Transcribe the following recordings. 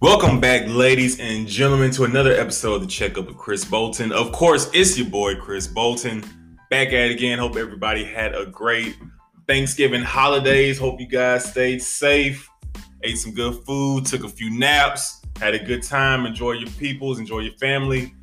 Welcome back, ladies and gentlemen, to another episode of the Checkup with Chris Bolton. Of course, it's your boy Chris Bolton. Back at it again. Hope everybody had a great Thanksgiving holidays. Hope you guys stayed safe, ate some good food, took a few naps, had a good time. Enjoy your peoples, enjoy your family.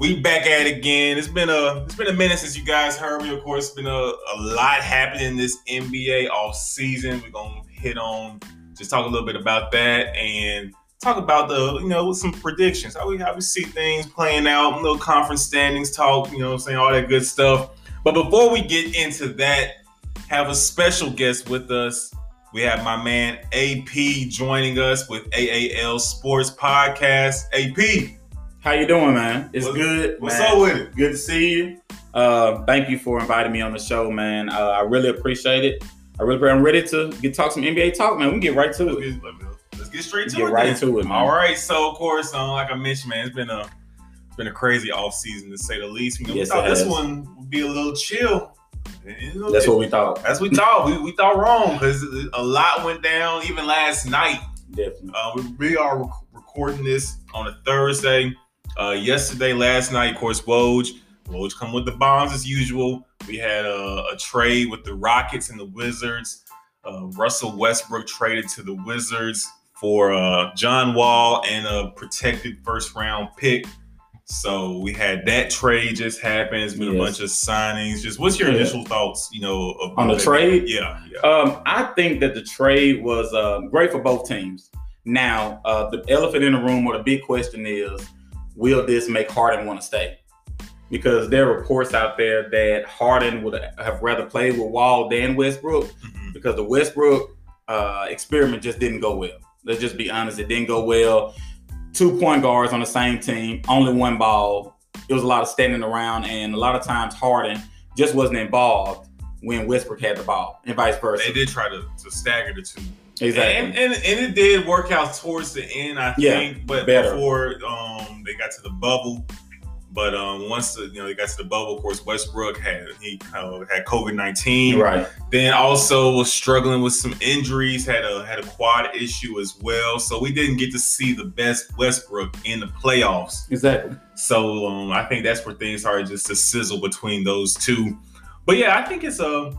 We back at it again. It's been a it's been a minute since you guys heard me. Of course, it's been a, a lot happening in this NBA off season. We're gonna hit on just talk a little bit about that and talk about the, you know, some predictions, how we how we see things playing out, little conference standings talk, you know, saying all that good stuff. But before we get into that, have a special guest with us. We have my man AP joining us with AAL Sports Podcast. AP, how you doing, man? It's what's, good. What's man. up with it? Good to see you. Uh, thank you for inviting me on the show, man. Uh, I really appreciate it. I really, I'm ready to get talk some NBA talk, man. We can get right to it. Get straight to get it. right then. to it, man. All right. So of course, um, like I mentioned, man, it's been a it's been a crazy off season to say the least. You know, Yes, we thought this one would be a little chill. You know, That's what we thought. As we thought, we, we thought wrong because a lot went down even last night. Definitely. Uh, we really are rec- recording this on a Thursday. Uh, yesterday, last night, of course, Woj. Woj come with the bombs as usual. We had a, a trade with the Rockets and the Wizards. Uh, Russell Westbrook traded to the Wizards for uh, John Wall and a protected first round pick. So we had that trade just happen. It's been a bunch of signings. Just what's your Yeah. initial thoughts? You know, On the trade? Yeah, yeah. Um, I think that the trade was uh, great for both teams. Now, uh, the elephant in the room or the big question is, will this make Harden want to stay? Because there are reports out there that Harden would have rather played with Wall than Westbrook. Mhm. because the Westbrook uh, experiment just didn't go well. Let's just be honest, it didn't go well. Two point guards on the same team, only one ball. It was a lot of standing around, and a lot of times Harden just wasn't involved when Westbrook had the ball, and vice versa. They did try to, to stagger the two. exactly. And, and and it did work out towards the end, I Yeah, think. But better. before um they got to the bubble, but um once the, you know they got to the bubble, of course Westbrook had he uh, had COVID nineteen. right. Then also was struggling with some injuries, had a had a quad issue as well. So we didn't get to see the best Westbrook in the playoffs. Exactly. So um, I think that's where things started just to sizzle between those two. But yeah, I think it's a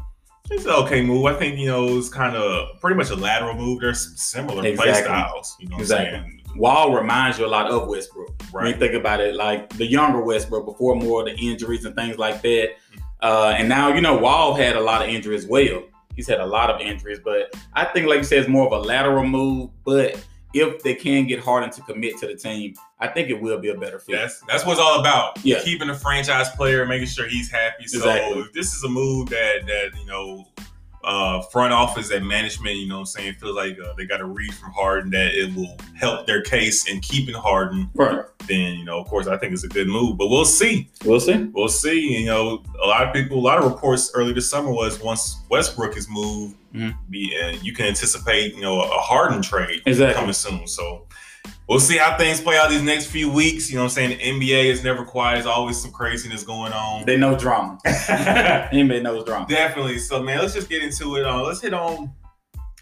it's an okay move. I think you know it's kind of pretty much a lateral move. They're similar play Exactly. styles. You know what Exactly. I'm saying? Wall reminds you a lot of Westbrook. When you Right. think about it, like the younger Westbrook before more of the injuries and things like that. Uh, and now, you know, Wall had a lot of injuries as well. He's had a lot of injuries, but I think, like you said, it's more of a lateral move. But if they can get Harden to commit to the team, I think it will be a better fit. That's that's what it's all about. Yeah. keeping a franchise player, making sure he's happy. So Exactly. if this is a move that that you know. Uh, front office and management, you know what I'm saying, feel like uh, they got to read from Harden that it will help their case in keeping Harden. Right. Then, you know, of course, I think it's a good move, but we'll see. We'll see. we'll see. You know, a lot of people, a lot of reports early this summer was once Westbrook is moved, Mhm. be uh, you can anticipate you know a Harden trade Exactly. coming soon. So we'll see how things play out these next few weeks. You know, what I'm saying the NBA is never quiet. There's always some craziness going on. They know drama. Anybody knows drama. Definitely. So man, let's just get into it. Uh, let's hit on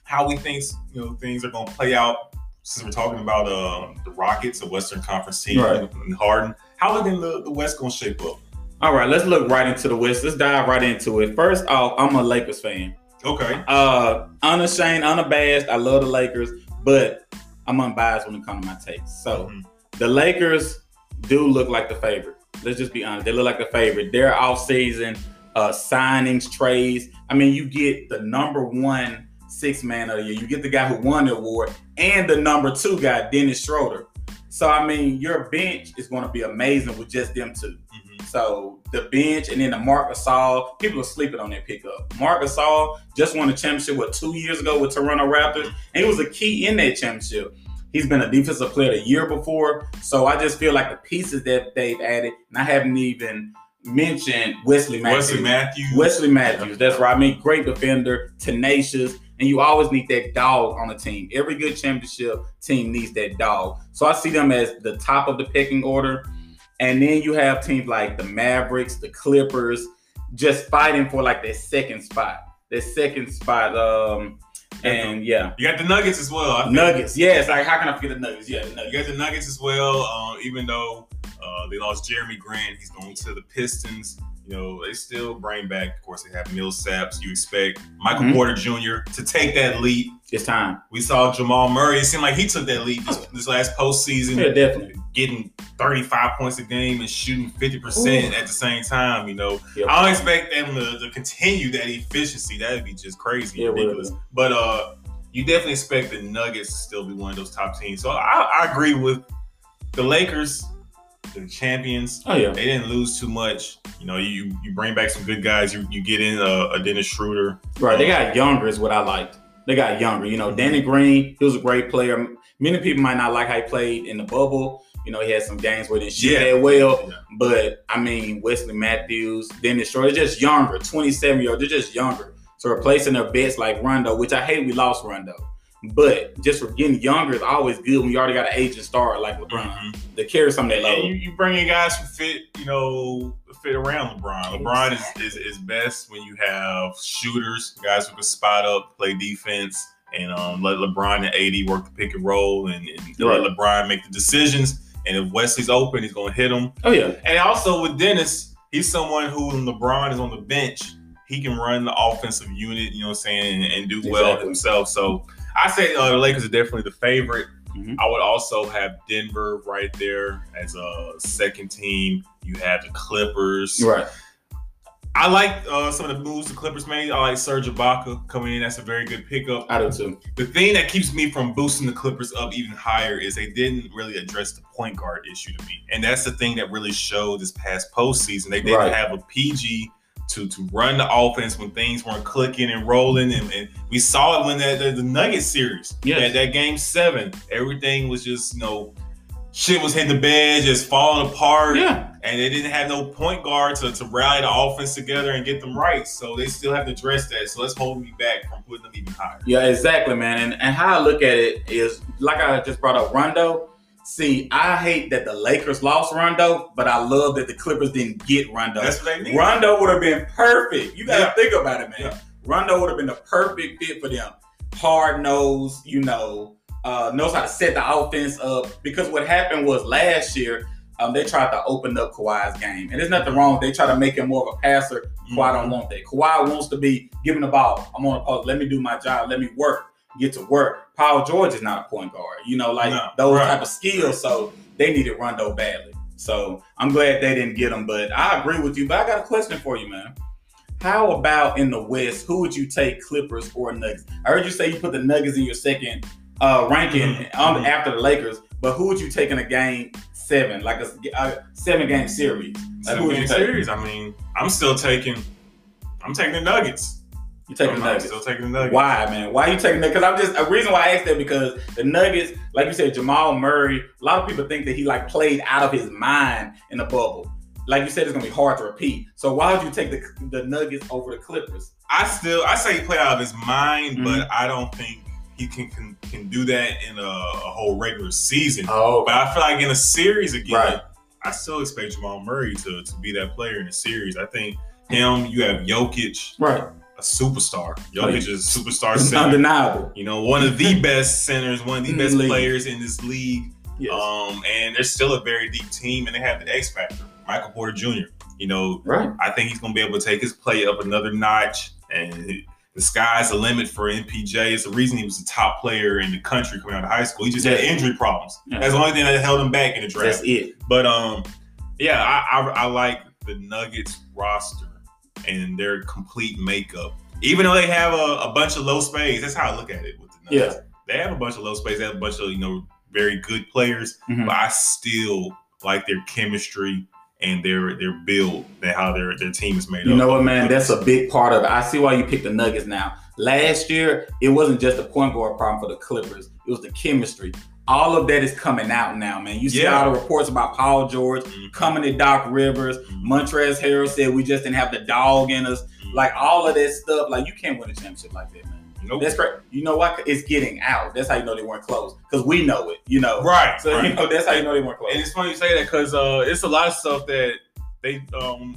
how we think you know things are going to play out. Since we're talking about uh, the Rockets, a Western Conference team, Right. and Harden, how are the, the West going to shape up? All right, let's look right into the West. Let's dive right into it. First off, I'm a Lakers fan. Okay. Uh, unashamed, unabashed. I love the Lakers, but I'm unbiased when it comes to my takes. So Mhm. the Lakers do look like the favorite. Let's just be honest. They look like the favorite. Their offseason uh, signings, trades. I mean, you get the number one six man of the year. You get the guy who won the award and the number two guy, Dennis Schroeder. So I mean, your bench is going to be amazing with just them two. Mhm. So the bench and then the Marc Gasol, people are sleeping on that pickup. Marc Gasol just won a championship what two years ago with Toronto Raptors, and he was a key in that championship. He's been a defensive player the year before, so I just feel like the pieces that they've added, and I haven't even mentioned Wesley Matthews. Wesley Matthews. Wesley Matthews, that's right. I mean, great defender, tenacious, and you always need that dog on the team. Every good championship team needs that dog. So I see them as the top of the pecking order. And then you have teams like the Mavericks, the Clippers, just fighting for like their second spot. Their second spot. Um, And yeah, You got the Nuggets as well. Nuggets. Yeah, it's like how can I forget the Nuggets? Yeah, the You got the Nuggets as well. Uh, even though uh, they lost Jerami Grant, he's going to the Pistons. You know, they still bring back. Of course, they have Millsaps. You expect Michael Mhm. Porter Jr. to take that leap. It's time. We saw Jamal Murray. It seemed like he took that leap this, this last postseason, Yeah, definitely. getting 35 points a game and shooting 50% Ooh. at the same time. You know, Yeah. I don't expect them to, to continue that efficiency. That'd be just crazy, Yeah, ridiculous. But uh, you definitely expect the Nuggets to still be one of those top teams. So I, I agree with the Lakers, the champions. Oh yeah. They didn't lose too much. You know, you you bring back some good guys. You you get in a, a Dennis Schroeder. Right. They uh, got younger is what I liked. They got younger. You know, Danny Green, he was a great player. Many people might not like how he played in the bubble. You know, he had some games where he didn't shoot Yeah. that well. Yeah. But I mean, Wesley Matthews, Dennis Schroeder, they're just younger, 27 year old. They're just younger. So replacing their bets like Rondo, which I hate we lost Rondo. But just for getting younger is always good when you already got an aging star like LeBron. Mhm. They carry some of that load. you, you bring in guys who fit, you know, fit around LeBron. LeBron is, is, is best when you have shooters, guys who can spot up, play defense, and um, let LeBron and AD work the pick and roll, and, and Right. let LeBron make the decisions. And if Wesley's open, he's going to hit him. Oh yeah. And also with Dennis, he's someone who, when LeBron is on the bench, he can run the offensive unit, you know what I'm saying, and, and do well himself. So I say uh, the Lakers are definitely the favorite. Mhm. I would also have Denver right there as a second team. You have the Clippers. Right. I like uh, some of the moves the Clippers made. I like Serge Ibaka coming in. That's a very good pickup. I do too. The thing that keeps me from boosting the Clippers up even higher is they didn't really address the point guard issue to me. And that's the thing that really showed this past postseason. They didn't Right. have a PG to to run the offense when things weren't clicking and rolling. And, and we saw it when that the, the Nuggets series. Yes. That, that game seven, everything was just, you know, shit was hitting the bed, just falling apart Yeah. and they didn't have no point guard to, to rally the offense together and get them right. So they still have to address that. So let's hold me back from putting them even higher. Yeah, exactly, man. And, and how I look at it is like I just brought up Rondo. See, I hate that the Lakers lost Rondo, but I love that the Clippers didn't get Rondo. That's what they need. Rondo would have been perfect. You gotta Yeah. think about it, man. Yeah. Rondo would have been the perfect fit for them. Hard nose, you know, uh, knows how to set the offense up. Because what happened was last year, um, they tried to open up Kawhi's game. And there's nothing wrong. They try to make him more of a passer. Kawhi don't want that. Kawhi wants to be given the ball. I'm on the post. Let me do my job. Let me work. Get to work. Paul George is not a point guard. You know, like No, those right. type of skills. So they needed Rondo badly. So I'm glad they didn't get him. But I agree with you. But I got a question for you, man. How about in the West? Who would you take, Clippers or Nuggets? I heard you say you put the Nuggets in your second uh, ranking Mhm, um, mhm. after the Lakers. But who would you take in a game seven, like a, a seven game series? Like, who would you Seven-game take? series. I mean, I'm still taking. I'm taking the Nuggets. You taking the Nuggets? still taking the Nuggets. Why, man? Why you taking that? Because I'm just a reason why I asked that because the Nuggets, like you said, Jamal Murray. A lot of people think that he like played out of his mind in the bubble. Like you said, it's gonna be hard to repeat. So why would you take the the Nuggets over the Clippers? I still, I say he played out of his mind, Mhm. but I don't think he can can, can do that in a, a whole regular season. Oh, But I feel like in a series again, Right. I still expect Jamal Murray to, to be that player in the series. I think him, you have Jokic, right. A superstar. Jokic is a superstar It's center. undeniable. You know, one of the best centers, one of the best league. players in this league. Yes. Um, and they're still a very deep team, and they have the X factor, Michael Porter Jr. You know, right. I think he's going to be able to take his play up another notch, and the sky's the limit for MPJ. It's the reason he was the top player in the country coming out of high school. He just had injury problems. Yeah. That's the only thing that held him back in the draft. That's it. But um, yeah, I, I I like the Nuggets roster and their complete makeup. Even though they have a, a bunch of low space, that's how I look at it with the Nuggets. They have a bunch of low space. They have a bunch of you know very good players, Mhm. but I still like their chemistry and their their build and how their their team is made You up. know what, man? That's a big part of it. I see why you picked the Nuggets now. Last year, it wasn't just a point guard problem for the Clippers. It was the chemistry. All of that is coming out now, man. You see Yeah. all the reports about Paul George Mhm. coming to Doc Rivers. Mhm. Montrezl Harrell said we just didn't have the dog in us. Mhm. Like all of that stuff. Like you can't win a championship like that, man. Nope. That's great. You know what? It's getting out. That's how you know they weren't close. Because we know it. You know. right. So right. you know that's how you know they weren't close. And it's funny you say that because uh, it's a lot of stuff that they um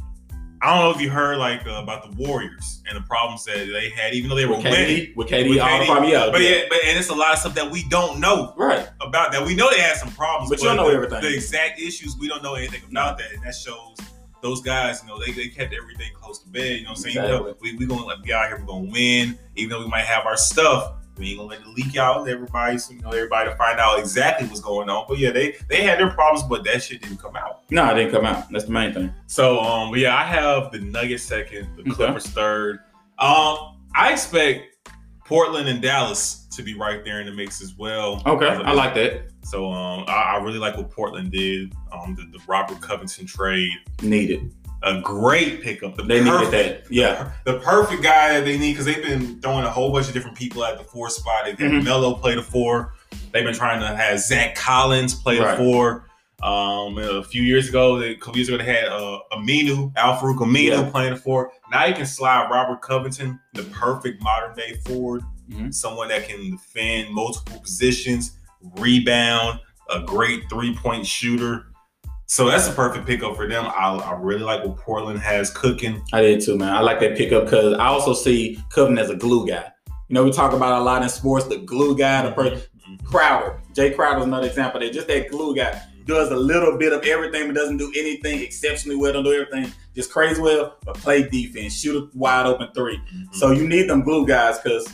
I don't know if you heard like uh, about the Warriors and the problems that they had, even though they were with winning. KD, with KD, With all the KD. But yeah. but and it's a lot of stuff that we don't know right. about that. We know they had some problems, But you don't know the, everything. The exact issues, we don't know anything about that, and that shows those guys. You know, they, they kept everything close to bed. You know, what I'm saying You know, we we gonna like, be out here, we're gonna win, even though we might have our stuff. We ain't gonna let it leak out. Everybody, so, you know, everybody to find out exactly what's going on. But yeah, they they had their problems, but that shit didn't come out. No, it didn't come out. That's the main thing. So um, but yeah, I have the Nuggets second, the Okay. Clippers third. Um, I expect Portland and Dallas to be right there in the mix as well. Okay, I like that. So um, I, I really like what Portland did. Um, the, the Robert Covington trade, Needed. A great pickup. The They needed perfect, that. Yeah. the perfect guy that they need because they've been throwing a whole bunch of different people at the four spot. They've had Mhm. Melo play the four. They've been trying to have Zach Collins play Right. the four. Um, a few years ago, they, a couple years ago, they had uh, Aminu, Al-Farouq Aminu Yeah. playing the four. Now you can slide Robert Covington, the perfect modern day forward, Mhm. someone that can defend multiple positions, rebound, a great three point shooter. So that's a perfect pickup for them. I, I really like what Portland has cooking. I did too, man. I like that pickup because I also see Coven as a glue guy. You know, we talk about a lot in sports, the glue guy, the person. Crowder, Jae Crowder is another example. There, just that glue guy does a little bit of everything, but doesn't do anything exceptionally well. Don't do everything just crazy well, but play defense, shoot a wide open three. Mhm. So you need them glue guys because,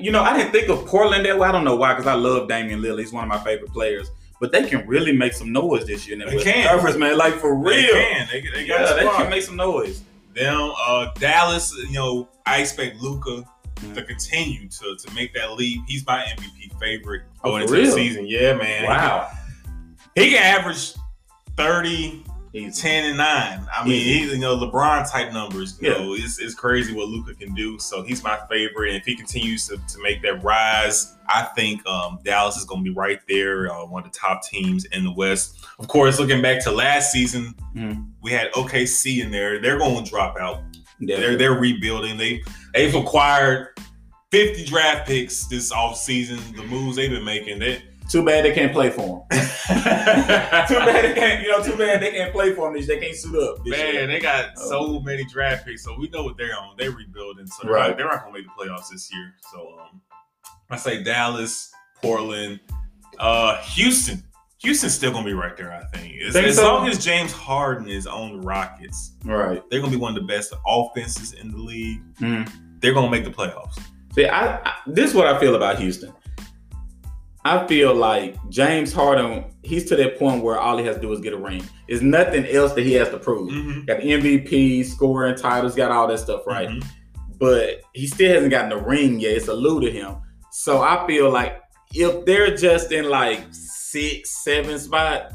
you know, I didn't think of Portland that way. I don't know why, because I love Damian Lillard. He's one of my favorite players. But they can really make some noise this year They can. Conference, man. Like for real. They real. can. They, they got Yeah, they can make some noise. them. Uh, Dallas, you know, I expect Luka Mhm. to continue to to make that leap. He's my MVP favorite Oh, going for into the season. Yeah, man. Wow. He can average 30, He's 10, and 9. I mean, Easy. he's, you know, LeBron type numbers. You Yeah. know, it's, it's crazy what Luka can do. So he's my favorite. And if he continues to, to make that rise, I think um, Dallas is going to be right there, uh, one of the top teams in the West. Of course, looking back to last season, Mhm. we had OKC in there. They're going to drop out. Yeah. They're they're rebuilding. They they've acquired 50 draft picks this offseason. The moves they've been making. They, Too bad they can't play for him. too bad they can't. You know, too bad they can't play for him. They can't suit up. Man, year. they got Oh. so many draft picks, so we know what they're on. They're rebuilding, so they're Right. not, they're not gonna make the playoffs this year. So um, I say Dallas, Portland, uh, Houston. Houston's still gonna be right there, I think. As, Think as so? long as James Harden is on the Rockets, Right. they're gonna be one of the best offenses in the league. Mhm. They're gonna make the playoffs. See, I, I this is what I feel about Houston. I feel like James Harden, he's to that point where all he has to do is get a ring. There's nothing else that he has to prove. Mhm. Got the MVP, scoring titles, got all that stuff right. Mhm. But he still hasn't gotten the ring yet. It's eluded him. So I feel like if they're just in like six, seven spot,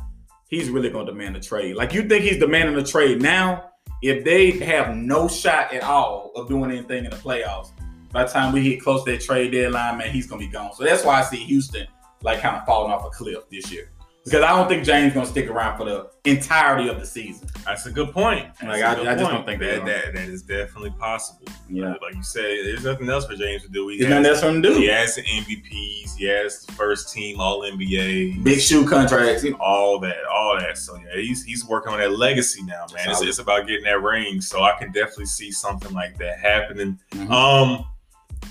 he's really gonna demand a trade. Like you think he's demanding a trade now? If they have no shot at all of doing anything in the playoffs, by the time we hit close to that trade deadline, man, he's gonna be gone. So that's why I see Houston like kind of falling off a cliff this year. Because I don't think James gonna stick around for the entirety of the season. That's a good point. Like, That's a I- I just point. don't think that, that that is definitely possible. Yeah. Like you said, there's nothing else for James to do. He There's has, nothing else for him to do. he has the MVPs. He has the first team All NBA. Big shoe contracts. all that, all that. So yeah, he's he's working on that legacy now, man. It's, it's about getting that ring. So I can definitely see something like that happening. Mhm. Um,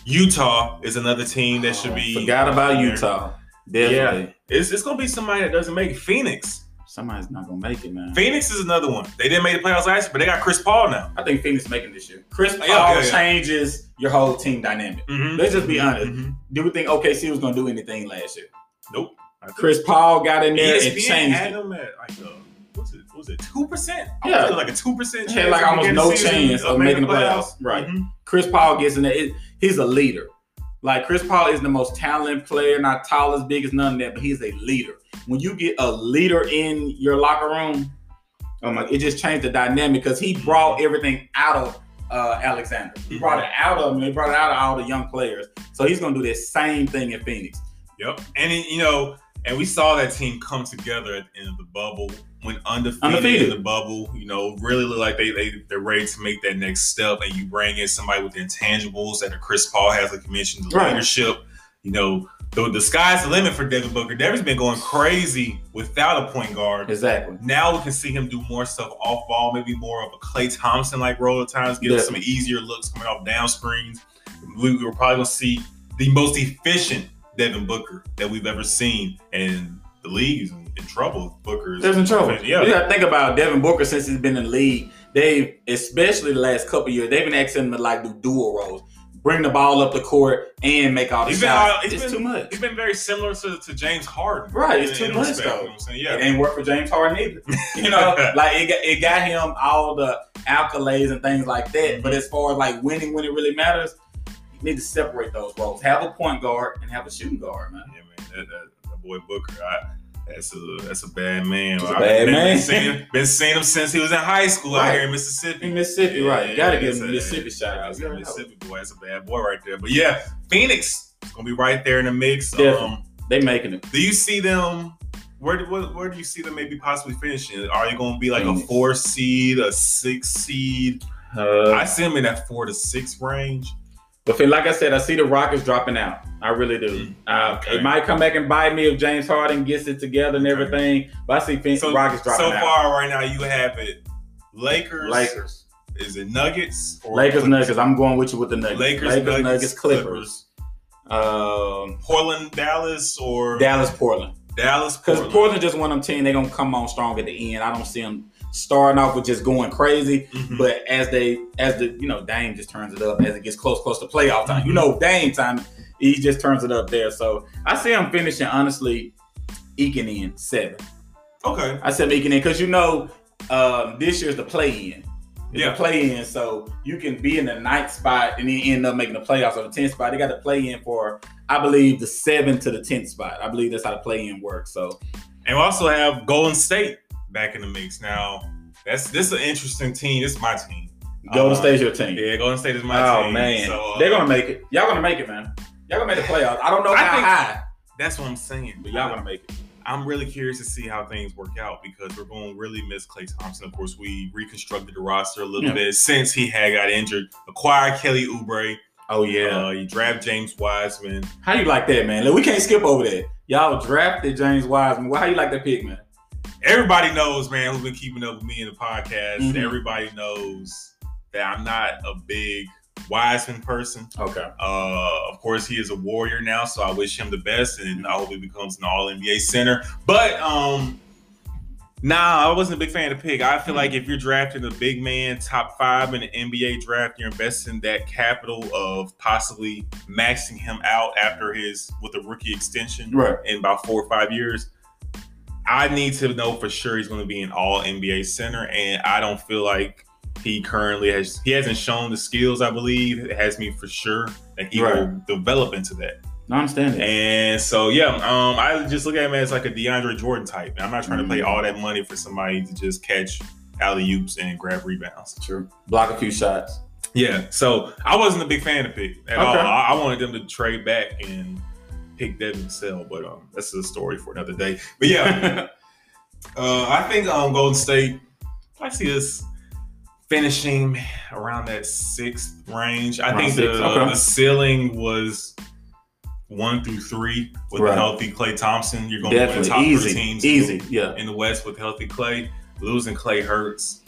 Utah is another team that should Oh, be. Forgot about. Utah. Definitely. It's it's gonna be somebody that doesn't make it. Phoenix. Somebody's not gonna make it, man. Phoenix is another one. They didn't make the playoffs last year, but they got Chris Paul now. I think Phoenix making this year. Chris Paul Yeah, yeah, yeah. changes your whole team dynamic. Mhm. Let's just be honest. Mhm. Do we think OKC was gonna do anything last year? Nope. Chris Paul got in there and changed had it. them at like uh, what's it? What was it two percent? Yeah. like a two percent. Had like almost no chance of making the playoffs. Right. Mhm. Chris Paul gets in there. It, he's a leader. Like Chris Paul is the most talented player, not tallest, biggest, none of that, but he's a leader. When you get a leader in your locker room, my, it just changed the dynamic because he brought everything out of uh, Alexander. He brought it out of him. He brought it out of all the young players. So he's gonna do the same thing in Phoenix. Yep. And you know, and we saw that team come together at the end of the bubble, went undefeated, Undefeated. in the bubble. You know, really look like they they they're ready to make that next step. And you bring in somebody with the intangibles that a Chris Paul has, like you mentioned, the Right. leadership. You know, the, the sky's the limit for Devin Booker. Devin's been going crazy without a point guard. Exactly. Now we can see him do more stuff off ball, maybe more of a Klay Thompson like role at times, get us some easier looks coming off down screens. We, we're probably gonna see the most efficient Devin Booker that we've ever seen, and the league is in, in trouble. Booker There's in trouble. Yeah, You gotta think about Devin Booker since he's been in the league. They, especially the last couple years, they've been asking him to like do dual roles, bring the ball up the court and make all the He's been, shots. uh, it's been- too much. he's been very similar to, to James Harden. Right, it's in- too in much, respect, though. you know what I'm saying? It Yeah, ain't work for James Harden either. You know, like it got, it got him all the accolades and things like that. But as far as like winning when it really matters, you need to separate those roles. Have a point guard and have a shooting guard, man. yeah, man. That, that, that boy Booker, I, that's a that's a bad man. A I've bad been, man. Been seeing, him- been seeing him since he was in high school out here in Mississippi. In Mississippi, Yeah, right? You gotta give him a- Mississippi shout out. Mississippi boy. That's a bad boy right there. But yeah, Phoenix is gonna be right there in the mix. Um, They making it. do you see them? Where do where, where do you see them maybe possibly finishing? Are you going to be like a four seed, a six seed? Uh, I see them in that four to six range. But like I said, I see the Rockets dropping out. I really do. Mm, Uh, okay. It might come back and bite me if James Harden gets it together and everything. But I see Phoenix So, Rockets dropping so out. So far right now, you have it Lakers. Lakers, Is it Nuggets? Or Lakers, Nuggets. I'm going with you with the Nuggets. Lakers, Lakers Nuggets, Clippers. Um, Portland, Dallas, or Dallas, Portland. Dallas, Because Portland. Portland just one of them team. They're gonna come on strong at the end. I don't see them starting off with just going crazy. Mhm. But as they, as the, you know, Dame just turns it up as it gets close, close to playoff time. You Mhm. know, Dame time, he just turns it up there. So I see him finishing honestly, eking in seven. Okay. I said eking in because you know, um, this year's the play in. It's Yeah. play in, so you can be in the ninth spot and then end up making the playoffs or the tenth spot. They got to play in for, I believe, the seventh to the tenth spot. I believe that's how the play in works. So And we also have Golden State back in the mix. Now, that's this is an interesting team. This is my team. Golden Uh, State's your team. Yeah, Golden State is my oh team. Oh man, So, uh, they're gonna make it. Y'all gonna make it, man. Y'all gonna make the playoffs. I don't know I how think- high, That's what I'm saying. but y'all gonna make it. I'm really curious to see how things work out because we're going to really miss Klay Thompson. Of course, we reconstructed the roster a little Yeah. bit since he had got injured. Acquired Kelly Oubre. Oh Uh, you draft James Wiseman. how you like that, man? Look, we can't skip over that. Y'all drafted James Wiseman. Well, how you like that pick, man? Everybody knows, man, who's been keeping up with me in the podcast. Mhm. Everybody knows that I'm not a big Wiseman person. Okay. Uh, of course, he is a warrior now, so I wish him the best, and I hope he becomes an All NBA center. But um, nah, I wasn't a big fan of the pick. I feel like if you're drafting a big man, top five in the NBA draft, you're investing that capital of possibly maxing him out after his with a rookie extension Right. in about four or five years. I need to know for sure he's going to be an All NBA center, and I don't feel like he currently has. He hasn't shown the skills. I believe it has me for sure that he will develop into that. I understand that. And so yeah, um, I just look at him as like a DeAndre Jordan type. And I'm not trying to pay Mhm. all that money for somebody to just catch alley oops and grab rebounds. True. Block a few shots. Yeah, so I wasn't a big fan of pick at all. Okay. I, I wanted them to trade back and pick Devin Vassell, but um, that's a story for another day. But yeah, uh, I think um, Golden State. I see us finishing around that sixth range. I Around think six, the okay. the ceiling was one through three with Right. a healthy Klay Thompson. You're going to win the top Definitely three teams Easy. Yeah. in the West with healthy Klay. Losing Klay hurts.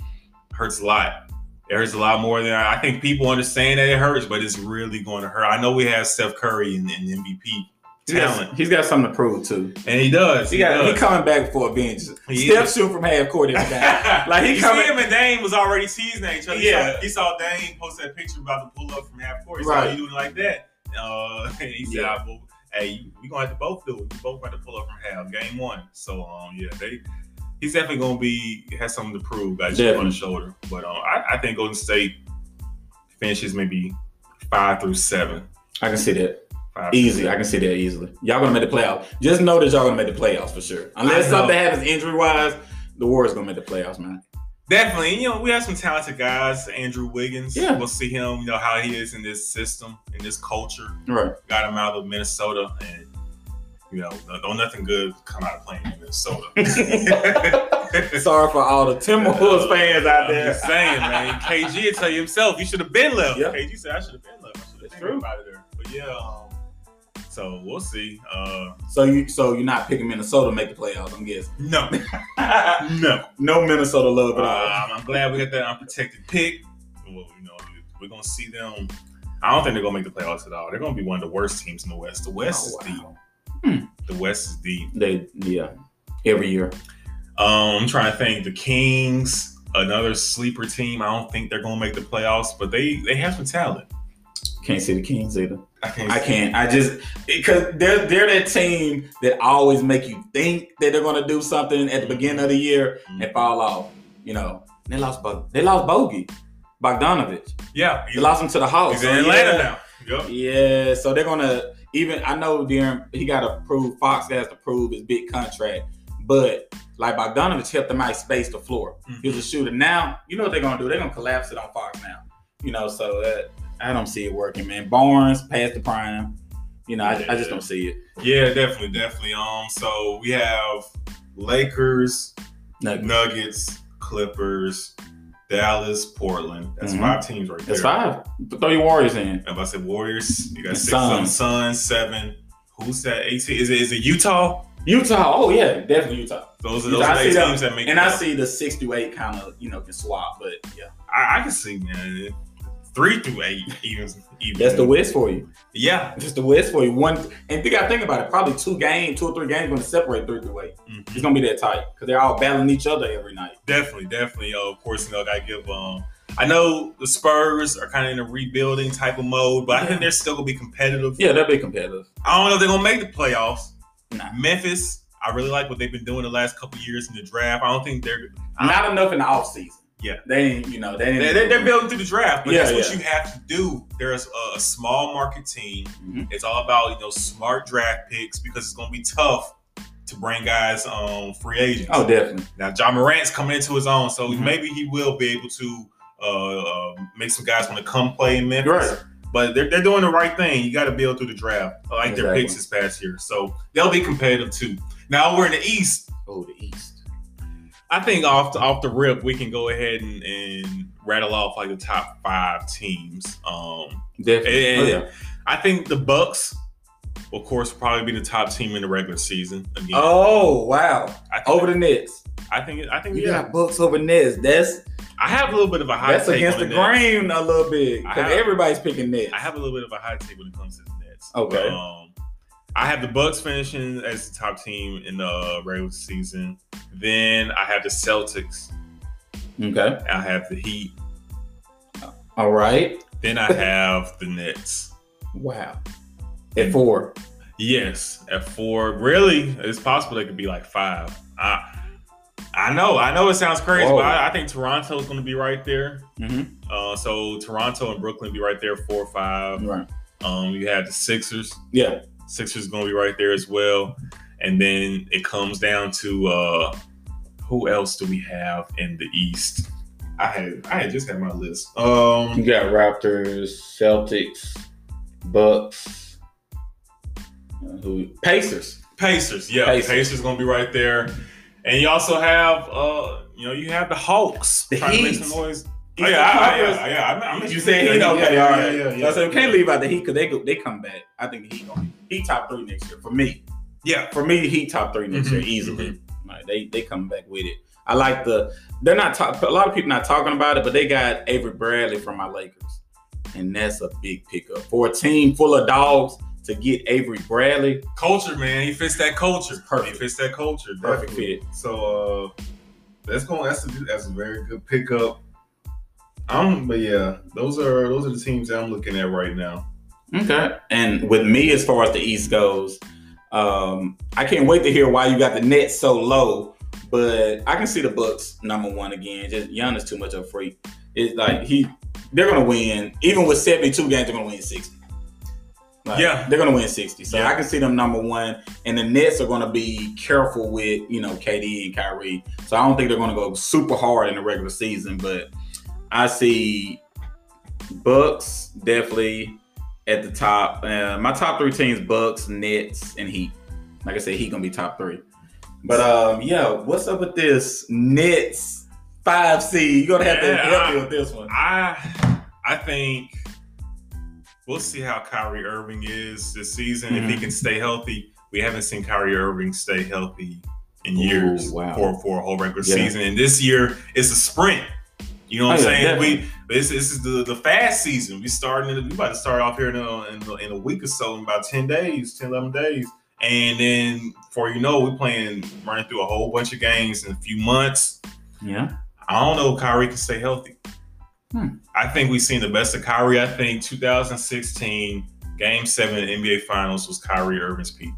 Hurts a lot. It hurts a lot more than I, I think people understand that it hurts, but it's really going to hurt. I know we have Steph Curry and, in MVP talent, he's got something to prove too. and he does. He He, got he coming back for a bench. He Steph shoot from half court every time. Like, he you coming- see him and Dame was already teasing each other. He Yeah. saw, he saw Dame post that picture about to pull up from half court. He Right. saw you doing like that. Uh, and he said, Yeah. well, "Hey, we gonna have to both do it. We both got to pull up from half. Game one. So, um, yeah, they." He's definitely gonna be has something to prove. Got chip on the shoulder, but um, I, I think Golden State finishes maybe five through seven. I can see that. Five Easy. I can see that easily. Y'all gonna make the playoffs. Just know that y'all gonna make the playoffs for sure. Unless something happens injury wise, the Warriors gonna make the playoffs, man. Definitely, you know, we have some talented guys. Andrew Wiggins, Yeah. we'll see him. You know how he is in this system, in this culture. Right. got him out of Minnesota, and you know, don't nothing good come out of playing in Minnesota. Sorry for all the Timberwolves fans out I'm there. just saying, man. KG will tell you himself, you should have been left. Yeah. KG said, I should have been left. I should have It's been true. out there. But yeah, um, So we'll see. Uh, So you so you're not picking Minnesota to make the playoffs, I'm guessing. no, no. no Minnesota love at all. Uh, I'm glad we got that unprotected pick. Well, you know, we're gonna see them. I don't think they're gonna make the playoffs at all. They're gonna be one of the worst teams in the West. The West Oh, is wow. deep. The West is deep. They yeah. Every year. Um, I'm trying to think. The Kings, another sleeper team. I don't think they're gonna make the playoffs, but they they have some talent. Can't see the Kings either. I can't. I can't. I just because they're they're that team that always make you think that they're gonna do something at the beginning of the year and fall off. You know, they lost Bo- they lost Bogey, Bogdanovic. Yeah, They lost him to the Hawks. he's in Atlanta yeah. now. Yep. Yeah, so they're gonna even. I know De'Aaron. He got to prove. Fox has to prove his big contract, but like Bogdanovic helped them out space the floor. He was a shooter. Now you know what they're gonna do. They're gonna collapse it on Fox now. You know, so uh, I don't see it working, man. Barnes past the prime. You know, I, I just don't see it. Yeah, definitely, definitely. Um, so we have Lakers, No, Nuggets, Clippers, Dallas, Portland. That's Mhm. five teams right there. that's five. Throw your Warriors in. If I said Warriors, you got six Suns. Suns, seven. Who's that? Eighteen? Is it? Is it Utah? Utah. Oh yeah, definitely Utah. Those are those I are see them. teams that make. And I see the six to eight kind of you know can swap, but yeah, I, I can see man. Three through eight, even. even that's the West for you. Yeah. Just the West for you. One and you got to think about it. Probably two games, two or three games going to separate three through eight. Mhm. It's gonna be that tight because they're all battling each other every night. Definitely, definitely. Uh, of course, you know, I give. Um, I know the Spurs are kind of in a rebuilding type of mode, but I think they're still gonna be competitive. Yeah, they'll be competitive. I don't know if they're gonna make the playoffs. Nah. Memphis, I really like what they've been doing the last couple years in the draft. I don't think they're Not enough in the offseason. Yeah. they ain't. You know, they—they're they're, they're building through the draft, but Yeah, that's what yeah. you have to do. There's a, a small market team. Mhm. It's all about you know smart draft picks because it's gonna be tough to bring guys on free agents. Oh, definitely. Now, Ja Morant's coming into his own, so Mhm. maybe he will be able to uh, uh, make some guys want to come play in Memphis. Right. But they're, they're doing the right thing. You got to build through the draft. I like their picks this past year, so they'll be competitive too. Now we're in the East. Oh, the East. I think off the, off the rip, we can go ahead and, and rattle off like the top five teams. Um, Definitely. And- oh, yeah. I think the Bucks, of course, will probably be the top team in the regular season again. Oh wow! Think, Over the Nets. I think I think You yeah. got Bucks over Nets. That's I have a little bit of a high that's against the Nets. grain a little bit because everybody's picking Nets. I have a little bit of a high take when it comes to the Nets. Okay. Um, I have the Bucks finishing as the top team in the regular season. Then I have the Celtics. okay. I have the Heat. All right. Then I have the Nets. Wow. At four. Yes, at four. Really, it's possible they could be like five. I, I know, I know it sounds crazy, Whoa. but I, I think Toronto's going to be right there. Mm-hmm. Uh, so Toronto and Brooklyn be right there, four or five. Right. Um, you have the Sixers. Yeah. Sixers going to be right there as well. And then it comes down to uh, who else do we have in the East? I had I had just had my list. You Um, got Raptors, Celtics, Bucks, uh, who Pacers. Pacers, yeah, Pacers. Pacers, going to be right there. And you also have uh, you know, you have the Hawks The trying to make Heat. some noise. Oh, yeah, I, yeah, yeah. I, I mentioned You said yeah, okay, yeah, all yeah, right. yeah, So yeah. I said we can't leave out the Heat because they go, they come back. I think the Heat going Heat top three next year for me. Yeah. For me, Heat top three next year Mhm, easily. Like they they come back with it. I like the they're not talk, a lot of people not talking about it, but they got Avery Bradley from my Lakers, and that's a big pickup for a team full of dogs to get Avery Bradley. Culture, man. He fits that culture. Perfect. He fits that culture. Perfect definitely. fit. So uh that's going that's a that's a very good pickup. Um, but yeah, those are those are the teams that I'm looking at right now. Okay. And with me, as far as the East goes, um, I can't wait to hear why you got the Nets so low. But I can see the Bucks number one again. Just Giannis too much of a freak. It's like he, they're gonna win. Even with seventy-two games, they're gonna win sixty. Like, Yeah. they're gonna win sixty. So Yeah. I can see them number one. And the Nets are gonna be careful with you know KD and Kyrie. So I don't think they're gonna go super hard in the regular season. But I see Bucks definitely at the top. Uh, my top three teams: Bucks, Nets, and Heat. Like I said, Heat gonna be top three. But um, yeah, what's up with this Nets five seed? You're gonna have to Yeah, help me with this one. I I think we'll see how Kyrie Irving is this season mm-hmm. if he mm-hmm. can stay healthy. We haven't seen Kyrie Irving stay healthy in years Ooh, wow. for for a whole regular yeah. season, and this year it's a sprint. You know what oh, I'm saying? we this, this is the, the fast season. We starting we about to start off here in a, in a, in a week or so, in about 10 days, 10, 11 days. And then before you know, we're playing running through a whole bunch of games in a few months. Yeah. I don't know if Kyrie can stay healthy. Hmm. I think we've seen the best of Kyrie. I think 2016 Game Seven NBA Finals was Kyrie Irving's peak.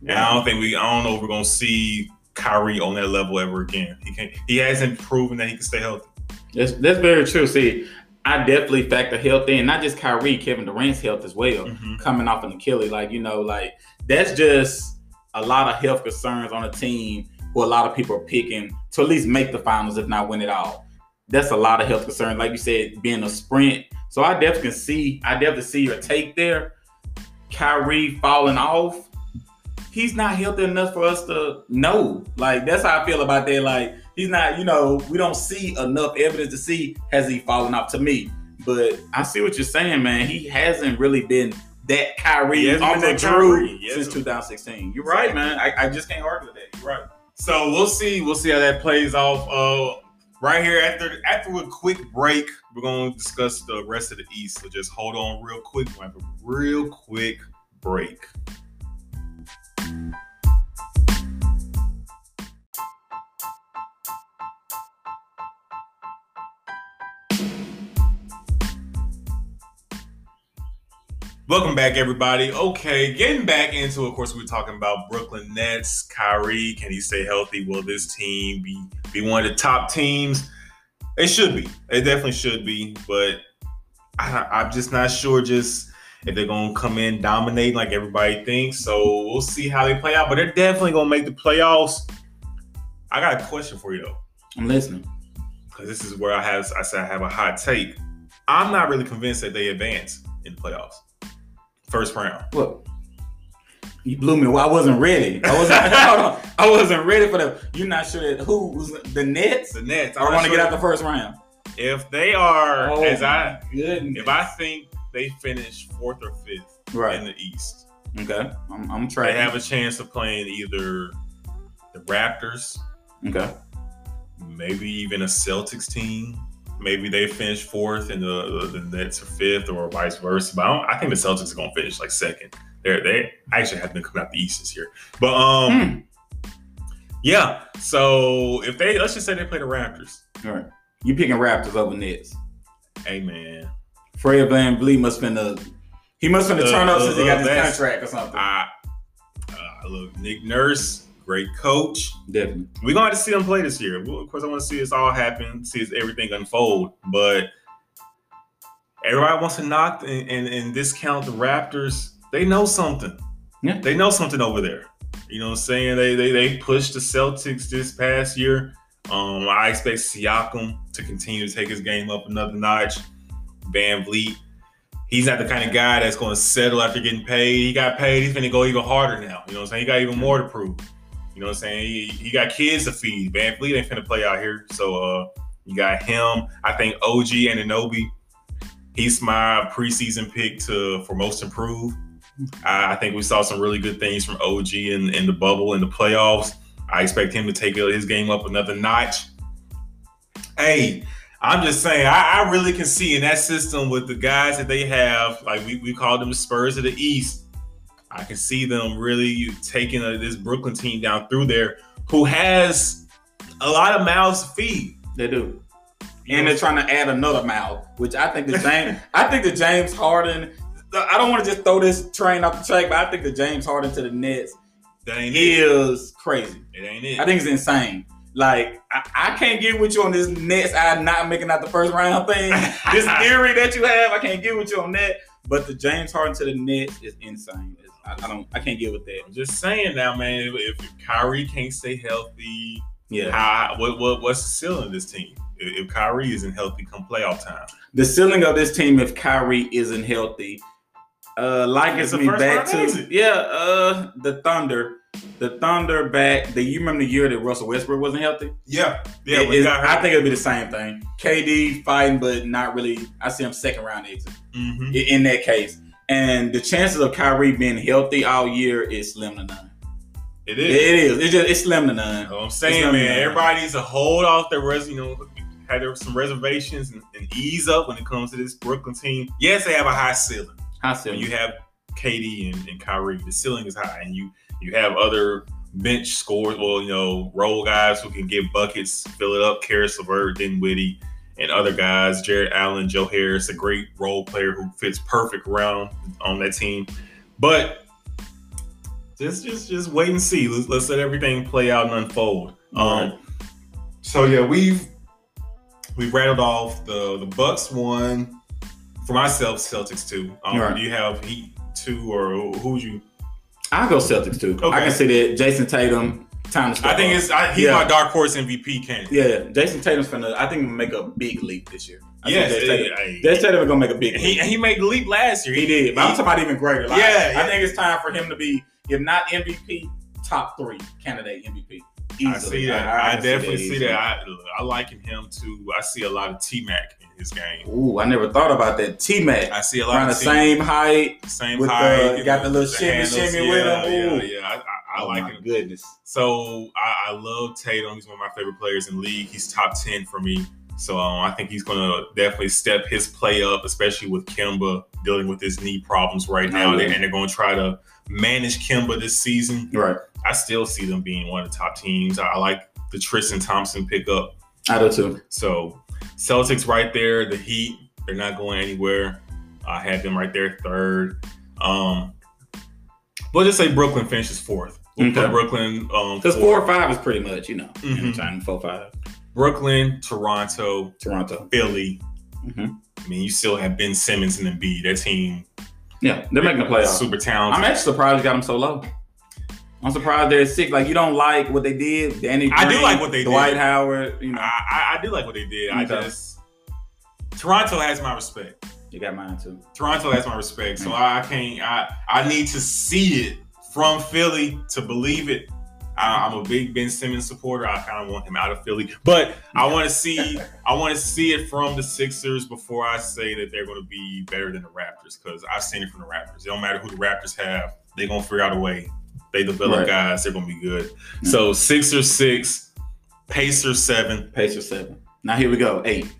And I don't think we. I don't know if we're gonna see Kyrie on that level ever again. He can. He hasn't proven that he can stay healthy. That's that's very true. See, I definitely factor health in, not just Kyrie, Kevin Durant's health as well, mm-hmm. coming off an Achilles. Like you know, like that's just a lot of health concerns on a team who a lot of people are picking to at least make the finals, if not win it all. That's a lot of health concerns. Like you said, being a sprint. So I definitely can see, I definitely see your take there. Kyrie falling off. He's not healthy enough for us to know. Like that's how I feel about that. Like he's not, you know, we don't see enough evidence to see has he fallen off to me. But I see what you're saying, man. He hasn't really been that Kyrie on the Drew since 2016. You're right, man. I, I just can't argue with that. You're right. So we'll see. We'll see how that plays off. Uh, right here after after a quick break, we're gonna discuss the rest of the East. So just hold on real quick. We'll have a real quick break. Welcome back, everybody. Okay, getting back into, of course, we are talking about Brooklyn Nets. Kyrie, can he stay healthy? Will this team be be one of the top teams? It should be. It definitely should be. But I, am just not sure. Just if they're gonna come in dominate like everybody thinks. So we'll see how they play out. But they're definitely gonna make the playoffs. I got a question for you though. I'm listening. Because this is where I have I said I have a hot take. I'm not really convinced that they advance in the playoffs first round. Look, you blew me. Well, I wasn't ready. I wasn't. I wasn't ready for the. You're not sure that who was the Nets. The Nets. I want to get out the first round. If they are, oh, as I, goodness. if I think they finish fourth or fifth right. in the East. Okay, I'm, I'm trying. They have a chance of playing either the Raptors. Okay. Maybe even a Celtics team maybe they finish fourth and the, the, the Nets are fifth or vice versa. But I, I think the Celtics are going to finish like second. They're, they actually have been coming out the East this year. But um, hmm. yeah. So if they let's just say they play the Raptors. All right, you picking Raptors over Nets? Hey man, Fred VanVleet must been a he must have been a turn up uh, since he got his contract or something. I, uh, look, Nick Nurse great coach. Definitely. We're going to have to see them play this year. Of course, I want to see this all happen, see everything unfold. But everybody wants to knock and, and, and discount the Raptors. They know something. Yeah. They know something over there. You know what I'm saying? They they, they pushed the Celtics this past year. Um, I expect Siakam to continue to take his game up another notch. VanVleet, he's not the kind of guy that's going to settle after getting paid. He got paid. He's going to go even harder now. You know what I'm saying? He got even more to prove. You know what I'm saying? He, he got kids to feed. VanVleet ain't finna play out here. So uh, you got him. I think OG Anunoby, he's my preseason pick to for most improved. I, I think we saw some really good things from OG in, in the bubble in the playoffs. I expect him to take his game up another notch. Hey, I'm just saying, I, I, really can see in that system with the guys that they have, like we, we call them the Spurs of the East. I can see them really taking a, this Brooklyn team down through there, who has a lot of mouths to feed. They do, and they're trying to add another mouth, which I think the James, I think the James Harden. I don't want to just throw this train off the track, but I think the James Harden to the Nets that ain't is it. crazy. It ain't it. I think it's insane. Like I, I, can't get with you on this Nets. I'm not making out the first round thing. this theory that you have, I can't get with you on that. But the James Harden to the Nets is insane. I, I don't. I can't get with that. I'm just saying now, man. If, if Kyrie can't stay healthy, yeah. How, what, what what's the ceiling of this team? If, if Kyrie isn't healthy, come playoff time. The ceiling of this team, if Kyrie isn't healthy, uh, like it's me back to yeah, uh, the Thunder. the Thunder back. The you remember the year that Russell Westbrook wasn't healthy? Yeah, yeah. It- it-. I think it'll be the same thing. KD fighting, but not really. I see him second round exit Mhm. i- in that case. And the chances of Kyrie being healthy all year is slim to none. It It is. is. It's just it's slim to none. I'm saying, man, everybody needs to hold off their res, you know, had some reservations and, and ease up when it comes to this Brooklyn team. Yes, they have a high ceiling. I When see. you have KD and, and Kyrie, the ceiling is high, and you you have other bench scores, well, you know, role guys who can get buckets, fill it up. Caris LeVert, Dinwiddie, and other guys. Jarrett Allen, Joe Harris, a great role player who fits perfect around on that team. But just just just wait and see. Let's, let's let everything play out and unfold. Um, so yeah, we've we've rattled off the the Bucks one for myself, Celtics two. Um, Right. Do you have Heat two or who would you? I'll go Celtics too. Okay. I can see that. Jayson Tatum, time to I think up. it's I, he's Yeah. my dark horse MVP candidate. yeah. Jayson Tatum's gonna. I think make a big leap this year. I Yes, Jayson Tatum. Jayson Tatum is gonna make a big. he leap. he made the leap last year. He did, but I'm talking about even greater. Like, Yeah, I yeah. think it's time for him to be, if not MVP, top three candidate MVP. I see that. I, can definitely see easily. that. I, I liken him to. I see a lot of T Mac in his game. Ooh, I never thought about that. T Mac I see a lot around the of T- same height. same the- height. you got the little shimmy, handles. shimmy with him. Yeah, Ooh. yeah. I, I, I oh like my him. goodness. So I, I love Tatum. He's one of my favorite players in the league. He's top ten for me. So um, I think he's going to definitely step his play up, especially with Kemba dealing with his knee problems right now. And they're going to try to manage Kemba this season. Right. I still see them being one of the top teams. I, I like the Tristan Thompson pickup. I do too. So Celtics right there. The Heat, they're not going anywhere. I had them right there third. Um, we'll just say Brooklyn finishes fourth. We'll Okay. Brooklyn um, Because fourth. four or five is pretty much, you know, Mhm. anytime four five. Brooklyn, Toronto, Toronto. Philly. Mhm. I mean, you still have Ben Simmons and Embiid. That team Yeah, they're making the playoffs. super talented. I'm actually surprised you got them so low. I'm surprised they're sick. Like you don't like what they did. Danny, I do like what they did. Dwight Howard. You know, I, I, I do like what they did. I just Toronto has my respect. you got mine too. Toronto has my respect. So I can't. I I need to see it from Philly to believe it. I, I'm a big Ben Simmons supporter. I kind of want him out of Philly, but I want to see. I want to see it from the Sixers before I say that they're going to be better than the Raptors because I've seen it from the Raptors. It don't matter who the Raptors have; they're going to figure out a way. They develop Right. guys; they're going to be good. So Sixers six, Pacers seven. Pacers seven. Now here we go. Eight.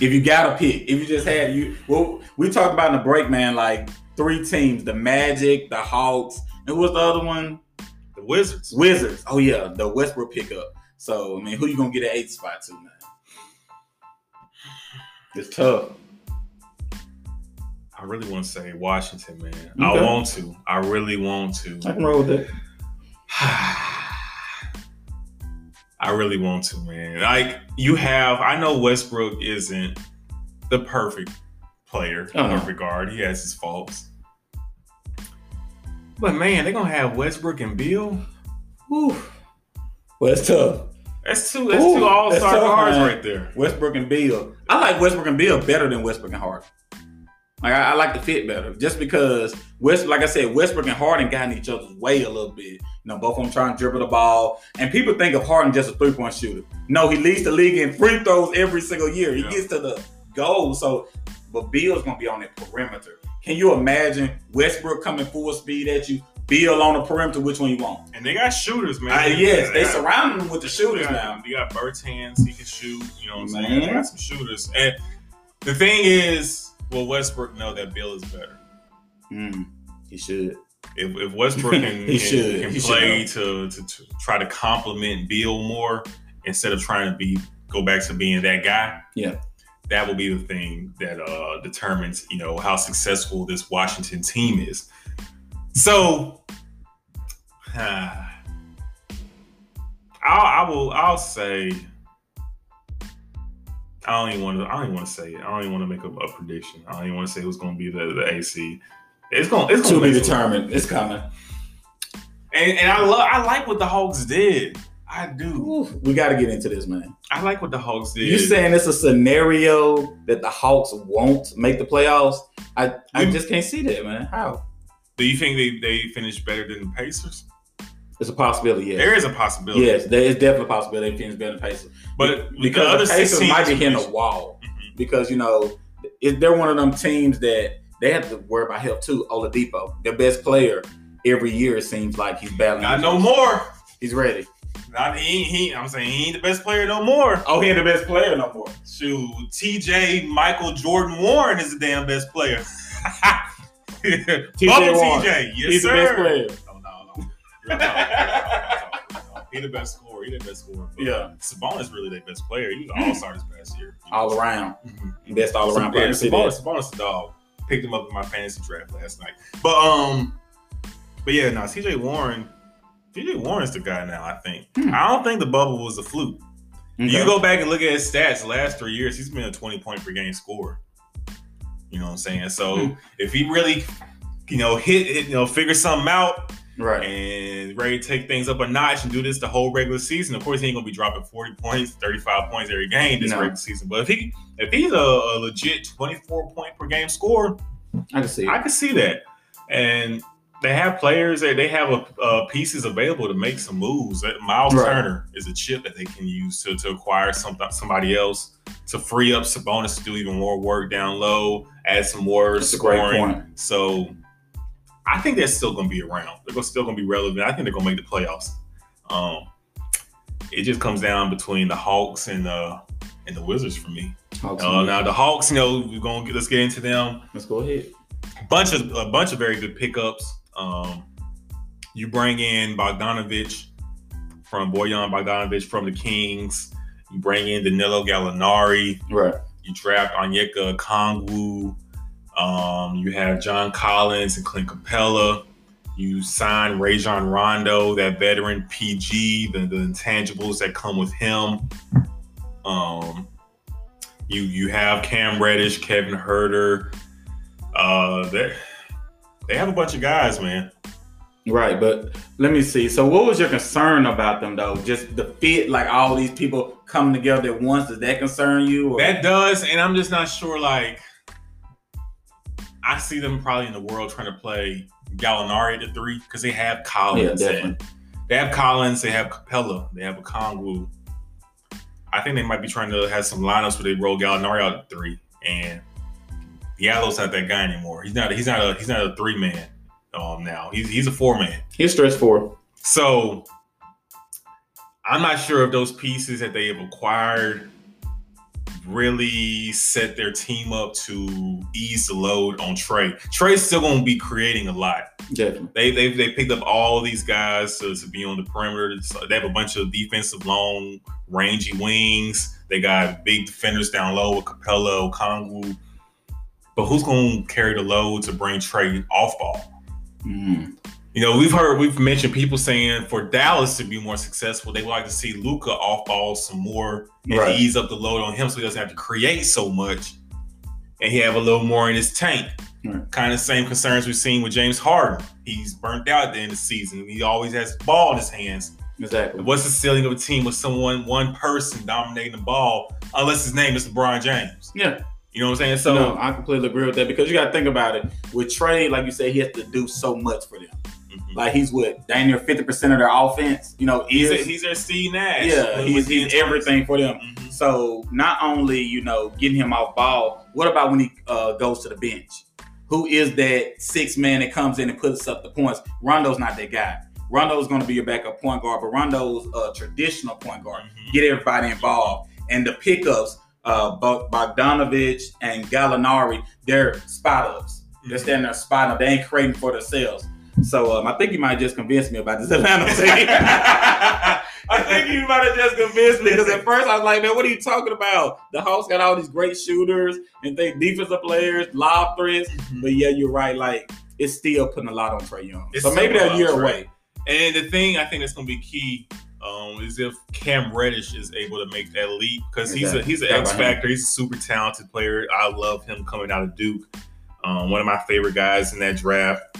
If you got a pick, if you just had you, well, we talked about in the break, man, like three teams: the Magic, the Hawks, and what's the other one? The Wizards. Wizards. Oh yeah, the Westbrook pickup. So I mean, who you gonna get an eighth spot to, man? It's tough. I really want to say Washington, man. I want to. I really want to. I can roll with it. I really want to, man. Like you have, I know Westbrook isn't the perfect player Oh, in uh-huh. regard. He has his faults. But man, they're gonna have Westbrook and Beal. Whew. Well, it's tough. That's two. That's Ooh, two All Star guards man. right there. Westbrook and Beal. I like Westbrook and Beal better than Westbrook and Harden. Like I, I like the fit better, just because West, like I said, Westbrook and Harden got in each other's way a little bit. You know, both of them trying to dribble the ball, and people think of Harden just a three point shooter. No, he leads the league in free throws every single year. He Yeah. gets to the goal. So, but Beal's gonna be on the perimeter. Can you imagine Westbrook coming full speed at you? Beal on the perimeter. Which one you want? And they got shooters, man. Uh, yes, they got- surround him with the shooters you got, now. You got Bertans; he can shoot. You know what I'm saying? They got some shooters. And the thing is, will Westbrook know that Beal is better. Mm, he should. If, if Westbrook can, He can, should. can He should play to, to to try to complement Beal more instead of trying to be go back to being that guy. Yeah. That will be the thing that uh, determines, you know, how successful this Washington team is. So, I'll, I will. I'll say. I don't even want to. I don't even want to say it. I don't even want to make a, a prediction. I don't even want to say who's going to be the, the AC. It's going. It's To be determined. It's coming. And, and I love. I like what the Hawks did. I do. Ooh, we got to get into this, man. I like what the Hawks did. You saying it's a scenario that the Hawks won't make the playoffs? I, I We- just can't see that, man. How? Do you think they they finished better than the Pacers? It's a possibility. Yes. There is a possibility. Yes, there is definitely a possibility if Phoenix better than the Pacers. But because the other the Pacers might be hitting a teams- wall Mhm. because you know if they're one of them teams that they have to worry about health too. Oladipo, their best player, every year it seems like he's battling. Not no more. He's ready. Not he, he. I'm saying he ain't the best player no more. Oh, he ain't the best player no more. Shoot, T.J. Michael Jordan Warren is the damn best player. Warren. T.J. Yes, he's sir. the best player. No, no, no. He the best scorer. He the best scorer. But Yeah, Sabonis really their best player. He was all-star this past year. all around, Mhm. best all around player. Yeah, Sabonis. Sabonis, the dog. Picked him up in my fantasy draft last night. But um, but yeah, no, T.J. Warren. T.J. Warren's the guy now. I think. Hmm. I don't think the bubble was a fluke. Okay. You go back and look at his stats. Last three years, he's been a twenty point per game scorer. You know what I'm saying? So Hmm. if he really, you know, hit, hit, you know, figure something out right. and ready to take things up a notch and do this the whole regular season, of course he ain't gonna be dropping forty points, thirty five points every game this No. regular season. But if he if he's a, a legit twenty four point per game scorer, I can see it. I can see that. And they have players that they have a, uh, pieces available to make some moves. Uh, Miles Right. Turner is a chip that they can use to, to acquire some, somebody else to free up Sabonis to do even more work down low, add some more That's a scoring. So I think they're still going to be around. They're still going to be relevant. I think they're going to make the playoffs. Um, it just comes down between the Hawks and uh, and the Wizards for me. Hawks Uh, now the Hawks, you know, we're going to get let's get into them Let's go ahead. bunch of a bunch of very good pickups. Um, you bring in Bogdanovic from Boyan Bogdanovic from the Kings. You bring in Danilo Gallinari. Right. You draft Onyeka Okongwu. Um, you have John Collins and Clint Capela. You sign Rajon Rondo, that veteran PG, the, the intangibles that come with him. Um, you you have Cam Reddish, Kevin Huerter. Uh, they they have a bunch of guys, man. Right, but let me see. So, what was your concern about them, though? Just the fit, like all these people coming together at once. Does that concern you? Or? That does, and I'm just not sure. Like, I see them probably in the world trying to play Gallinari at the three because they have yeah, Collins. definitely. and they have Collins. They have Capela. They have Okongwu. I think they might be trying to have some lineups where they roll Gallinari out at three, and Gallo's not that guy anymore. He's not. He's not a. He's not a three man. Um, now he's he's a four man. He's stretch four. So I'm not sure if those pieces that they have acquired really set their team up to ease the load on Trey. Trey's still going to be creating a lot. Definitely. They they they picked up all these guys to, to be on the perimeter. So they have a bunch of defensive long, rangy wings. They got big defenders down low with Capela, Okongwu. But who's going to carry the load to bring Trey off ball? Mm. You know, we've heard, we've mentioned people saying for Dallas to be more successful, they would like to see Luka off ball some more and Right. ease up the load on him so he doesn't have to create so much and he have a little more in his tank. Right. Kind of same concerns we've seen with James Harden. He's burnt out at the end of the season. He always has the ball in his hands. Exactly. What's the ceiling of a team with someone, one person dominating the ball, unless his name is LeBron James? Yeah. You know what I'm saying? So no, I completely agree with that because you got to think about it. With Trey, like you said, he has to do so much for them. mhm. Like he's what, dang near fifty percent of their offense. You know, he's, is a, he's their C Nash. yeah, he's, he's everything for them. Mhm. So not only you know getting him off ball, what about when he uh, goes to the bench? Who is that six man that comes in and puts up the points? Rondo's not that guy. Rondo's going to be your backup point guard, but Rondo's a traditional point guard. Mhm. Get everybody involved, and the pickups, uh, Bogdanovic and Gallinari, they're spot ups. Mm-hmm. They're standing there spot up. They ain't creating for themselves. So um, I think you might just convince me about this Atlanta team. I think you might have just convinced me because at first I was like, man, what are you talking about? The Hawks got all these great shooters and they defensive players, lob threats. Mhm. But yeah, you're right. Like it's still putting a lot on Trey Young. It's so maybe they're a year lot on Trey. away. And the thing I think that's going to be key um, is if Cam Reddish is able to make that leap because he's a he's an X factor. He's a super talented player. I love him coming out of Duke. Um, one of my favorite guys in that draft.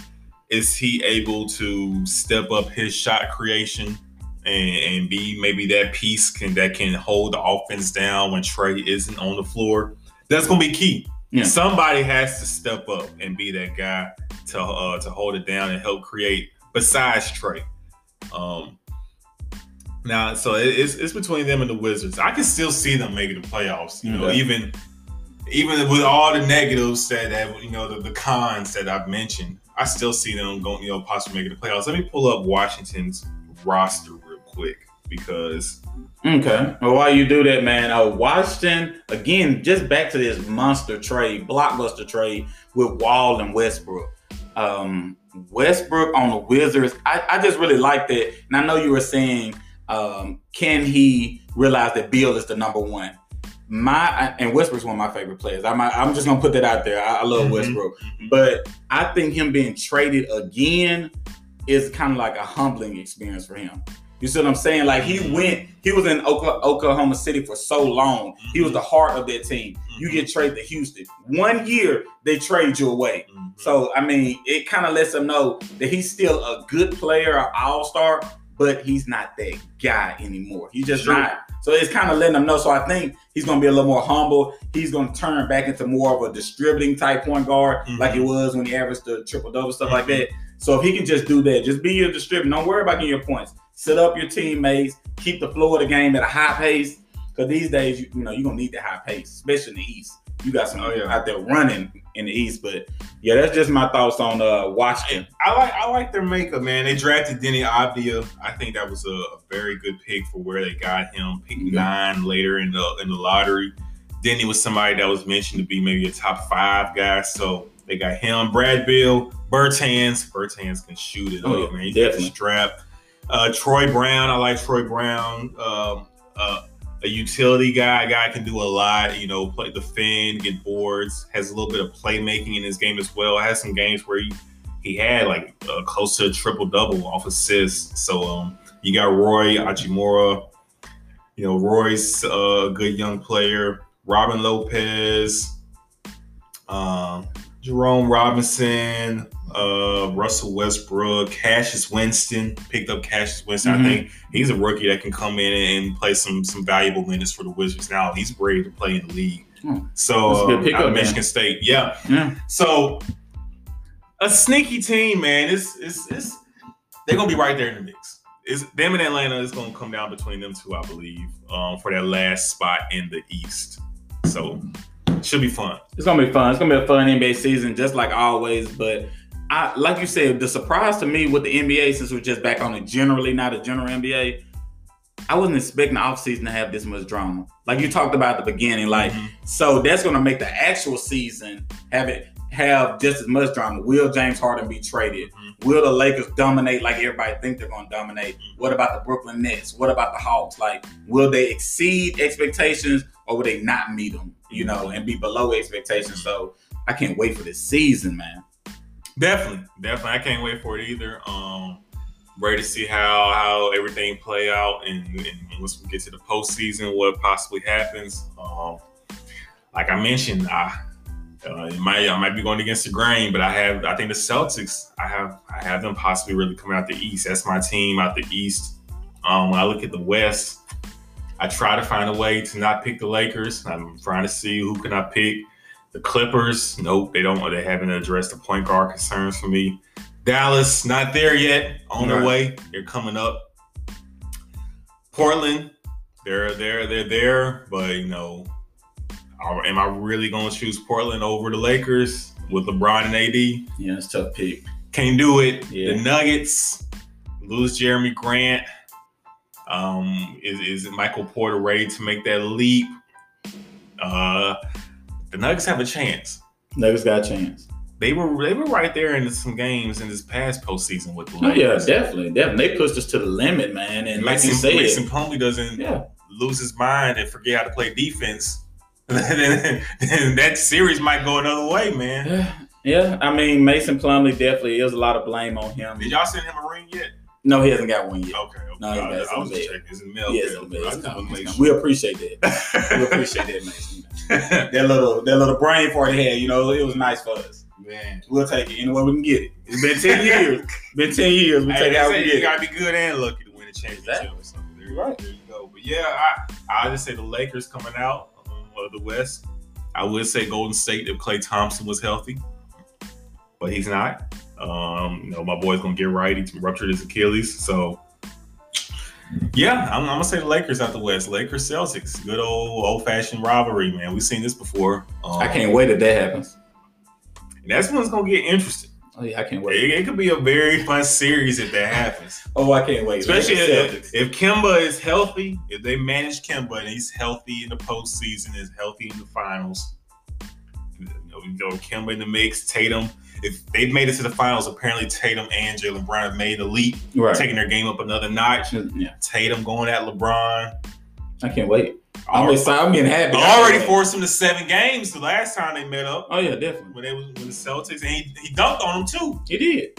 Is he able to step up his shot creation and, and be maybe that piece can that can hold the offense down when Trey isn't on the floor? That's going to be key. Yeah. Somebody has to step up and be that guy to uh, to hold it down and help create. Besides Trey, Um, now, so it- it's it's between them and the Wizards. I can still see them making the playoffs. You know, even even with all the negatives that, that you know the, the cons that I've mentioned, I still see them going. You know, possibly making the playoffs. Let me pull up Washington's roster real quick because Okay. Well, while you do that, man, uh, Washington again, just back to this monster trade, blockbuster trade with Wall and Westbrook. Um, Westbrook on the Wizards, I, I just really like that. And I know you were saying, um, can he realize that Beal is the number one? My and Westbrook's one of my favorite players. I'm I'm just gonna put that out there. I, I love Mhm. Westbrook, mm-hmm. but I think him being traded again is kind of like a humbling experience for him. You see what I'm saying? Like he mm-hmm. went, he was in Oklahoma City for so long. He was mm-hmm. the heart of that team. You get traded to Houston. One year they trade you away. So I mean, it kind of lets them know that he's still a good player, an all-star, but he's not that guy anymore. He's just Sure. not. So it's kind of letting them know. So I think he's going to be a little more humble. He's going to turn back into more of a distributing type point guard, Mhm. like he was when he averaged the triple double stuff like that. So if he can just do that, just be your distributor. Don't worry about getting your points. Set up your teammates. Keep the flow of the game at a high pace. Because these days, you, you know, you're gonna need the high pace, especially in the East. You got some Oh, yeah. out there running in the East, but yeah, that's just my thoughts on uh Washington. I like I like their makeup, man. They drafted Deni Avdija. I think that was a, a very good pick for where they got him. Pick Yeah. nine later in the in the lottery. Denny was somebody that was mentioned to be maybe a top five guy. So they got him. Brad Beal, Bertans. Bertans can shoot it Oh, up, yeah, man. He's got the definitely. strap. Uh, Troy Brown. I like Troy Brown. Um, uh, a utility guy, a guy can do a lot, you know, play defend, get boards, has a little bit of playmaking in his game as well. Has some games where he he had like uh, close to a triple double off assists. So um, you got Rui Hachimura. You know, Rui's a good young player. Robin Lopez, um, Jerome Robinson, uh, Russell Westbrook, Cassius Winston. Picked up Cassius Winston. Mhm. I think he's a rookie that can come in and play some some valuable minutes for the Wizards. Now he's ready to play in the league. Hmm. So good um, pickup, out of man. Michigan State, yeah. Yeah. So a sneaky team, man. It's it's it's they're gonna be right there in the mix. It's them and Atlanta is gonna come down between them two, I believe, um, for that last spot in the East. So should be fun. It's gonna be fun. It's gonna be a fun NBA season, just like always. But I, like you said, the surprise to me with the NBA, since we're just back on it generally, not a general NBA, I wasn't expecting the offseason to have this much drama. Like you talked about at the beginning, like Mhm. so that's gonna make the actual season have it have just as much drama. Will James Harden be traded? Mhm. Will the Lakers dominate like everybody think they're gonna dominate? What about the Brooklyn Nets? What about the Hawks? Like, will they exceed expectations or will they not meet them? You know, and be below expectations. So I can't wait for this season, man. Definitely, definitely. I can't wait for it either. Um, ready to see how how everything play out, and, and once we get to the postseason, what possibly happens. Um, like I mentioned, I uh, might I might be going against the grain, but I have I think the Celtics. I have I have them possibly really coming out the East. That's my team out the East. Um, when I look at the West, I try to find a way to not pick the Lakers. I'm trying to see who can I pick. The Clippers, nope, they don't. They haven't addressed the point guard concerns for me. Dallas, not there yet. On their way, they're coming up. Portland, they're they're they're there, but you know, am I really going to choose Portland over the Lakers with LeBron and AD? Yeah, it's a tough pick. Can't do it. Yeah. The Nuggets lose Jerami Grant. Um, is, is Michael Porter ready to make that leap? Uh, the Nuggets have a chance. Nuggets got a chance. They were they were right there in some games in this past postseason with the Oh yeah, definitely, definitely. They pushed us to the limit, man. And like you Mason, said, Mason Plumlee doesn't yeah, lose his mind and forget how to play defense. then, then that series might go another way, man. yeah, yeah. I mean, Mason Plumlee definitely is a lot of blame on him. Did y'all send him a ring yet? No, he hasn't got one yet. Okay, okay. No, he I. Was checking. It's in the mail. Yes, bill, it's but I it's just wanna coming, make it's sure. we appreciate that. We appreciate that, Mason. that little that little brain fart he had, you know, it was nice for us. Man. We'll take it any way we can get it. It's been ten years. been ten years. We Hey, take it they how we you get it. gotta be good and lucky to win a championship. Exactly. So there, right. there you go. But yeah, I I just say the Lakers coming out um, of the West. I would say Golden State if Klay Thompson was healthy, but he's not. Um, you know, my boy's gonna get right. He ruptured his Achilles, so Yeah, I'm, I'm gonna say the Lakers out the West. Lakers Celtics, good old old fashioned rivalry, man. We've seen this before. Um, I can't wait if that happens. And that's when it's gonna get interesting. Oh yeah, I can't wait. it could be a very fun series if that happens. Oh, I can't wait. Especially if, if Kemba is healthy, if they manage Kemba and he's healthy in the postseason, is healthy in the finals. You know, you know, Kemba in the mix, Tatum. If they've made it to the finals, apparently Tatum and Jaylen Brown have made the leap, right? taking their game up another notch. Yeah, Tatum going at LeBron. I can't wait. I'm excited. I'm getting happy. already forced him to seven games the last time they met up Oh yeah, definitely. when they was when the Celtics and he, he dunked on them too. He did.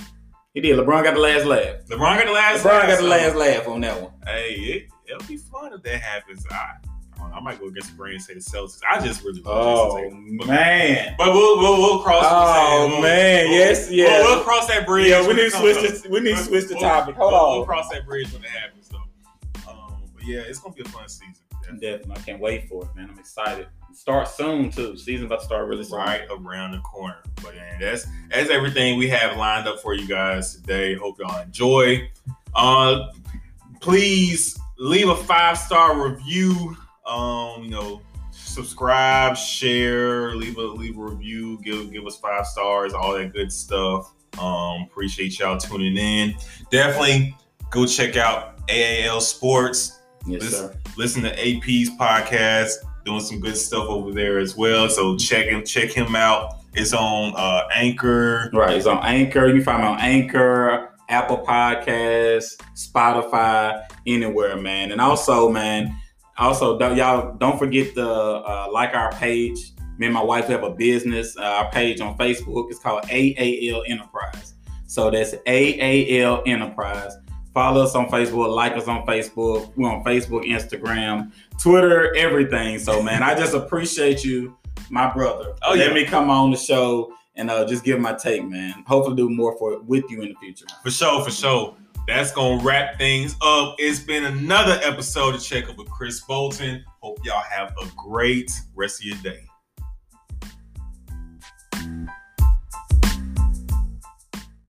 He did. LeBron got the last laugh. LeBron got the last. LeBron got the so- last laugh on that one. Hey, it, it'll be fun if that happens. I, I, don't know, I might go against the brain and say the Celtics. I just really Oh Jayson Tatum. Man. but we'll, we'll we'll cross. Oh, we'll, man. we'll- Yes, we'll- yeah. We'll, cross that bridge. Yeah, we need to switch the we need to switch the We'll- topic. Hold we'll, on. We'll cross that bridge when it happens. though. um, but yeah, it's gonna be a fun season. Definitely. I can't wait for it, man. I'm excited. Start soon too. Season about to start really soon. right around the corner. But man, that's that's everything we have lined up for you guys today. Hope y'all enjoy. Uh, please leave a five star review. Um, you know, subscribe, share, leave a leave a review, give give us five stars, all that good stuff. Um, appreciate y'all tuning in. Definitely go check out AAL Sports Yes, This- sir. listen to AP's podcast, doing some good stuff over there as well. So check him, check him out. It's on uh, Anchor. Right. It's on Anchor. You can find me on Anchor, Apple Podcasts, Spotify, anywhere, man. And also, man, also don't, y'all don't forget to uh, like our page. Me and my wife have a business. Uh, our page on Facebook It's called AAL Enterprise. So that's AAL Enterprise. Follow us on Facebook, like us on Facebook. We're on Facebook, Instagram, Twitter, everything. So, man, I just appreciate you, my brother. Oh, Let yeah. me come on the show and uh, just give my take, man. Hopefully, do more for with you in the future. For sure, for sure. That's gonna wrap things up. It's been another episode of Check Up with Chris Bolton. Hope y'all have a great rest of your day.